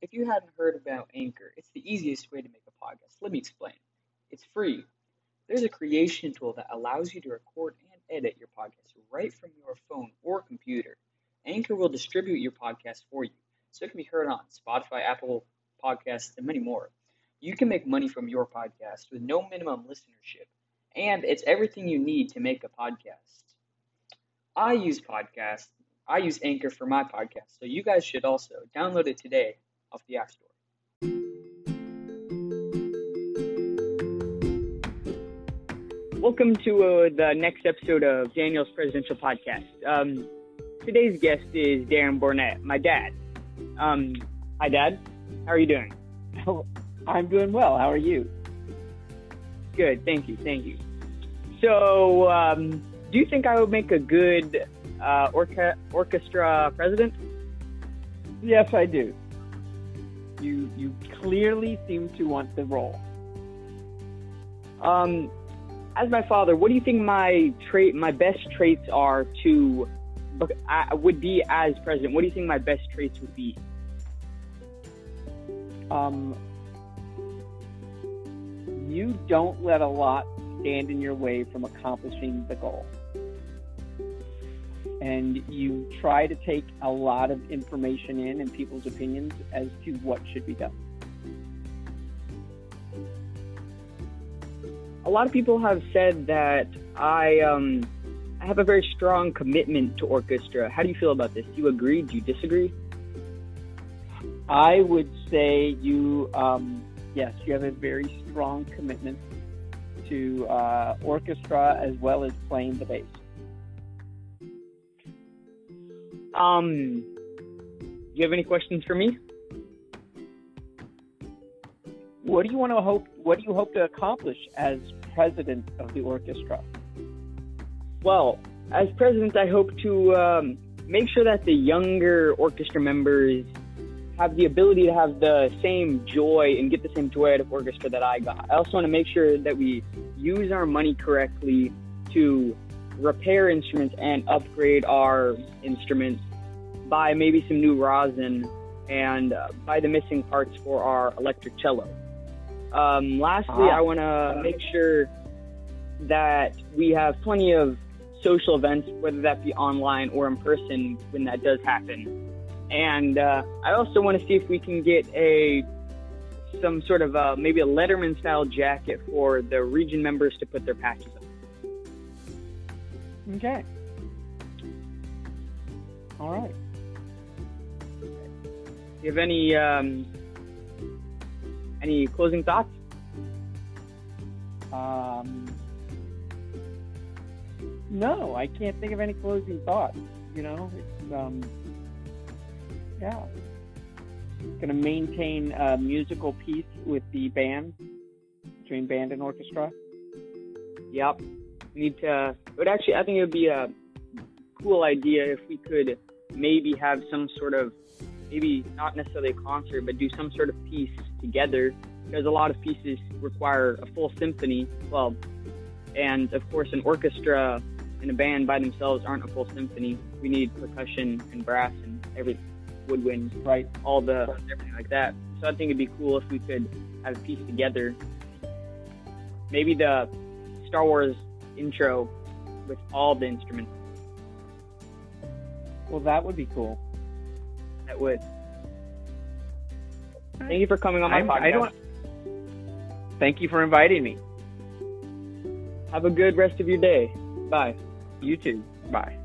If you hadn't heard about Anchor, it's the easiest way to make a podcast. Let me explain. It's free. There's a creation tool that allows you to record and edit your podcast right from your phone or computer. Anchor will distribute your podcast for you, so it can be heard on Spotify, Apple Podcasts, and many more. You can make money from your podcast with no minimum listenership, and it's everything you need to make a podcast. I use podcast. I use Anchor for my podcast, so you guys should also download it today off the App Store. Welcome to uh, the next episode of Daniel's Presidential Podcast. Um, today's guest is Darren Burnett, my dad. Um, hi, Dad. How are you doing? I'm doing well. How are you? Good. Thank you. Thank you. So, um, do you think I would make a good uh, orca- orchestra president? Yes, I do. You you clearly seem to want the role. Um, as my father, what do you think my trait, my best traits are to I would be as president? What do you think my best traits would be? Um, you don't let a lot stand in your way from accomplishing the goal. And you try to take a lot of information in and people's opinions as to what should be done. A lot of people have said that I um, I have a very strong commitment to orchestra. How do you feel about this? Do you agree? Do you disagree? I would say you, um, yes, you have a very strong commitment to uh, orchestra as well as playing the bass. Um, do you have any questions for me? What do you want to hope? What do you hope to accomplish as president of the orchestra? Well, as president, I hope to um, make sure that the younger orchestra members have the ability to have the same joy and get the same joy out of orchestra that I got. I also want to make sure that we use our money correctly to repair instruments and upgrade our instruments, buy maybe some new rosin, and uh, buy the missing parts for our electric cello. Um, lastly, I want to make sure that we have plenty of social events, whether that be online or in person, when that does happen. And uh, I also want to see if we can get a some sort of uh, maybe a Letterman style jacket for the region members to put their patches on. Okay. All right. You have any um, any closing thoughts? Um, no, I can't think of any closing thoughts. You know, it's um, yeah, going to maintain a musical piece with the band between band and orchestra. Yep. We need to. It would actually, I think it would be a cool idea if we could maybe have some sort of, maybe not necessarily a concert, but do some sort of piece together. Because a lot of pieces require a full symphony. Well, and of course, an orchestra and a band by themselves aren't a full symphony. We need percussion and brass and every woodwind, right? All the everything like that. So I think it'd be cool if we could have a piece together. Maybe the Star Wars intro with all the instruments. Well, that would be cool. That would. Thank you for coming on my I'm, podcast. I don't. Thank you for inviting me. Have a good rest of your day. Bye. You too. Bye.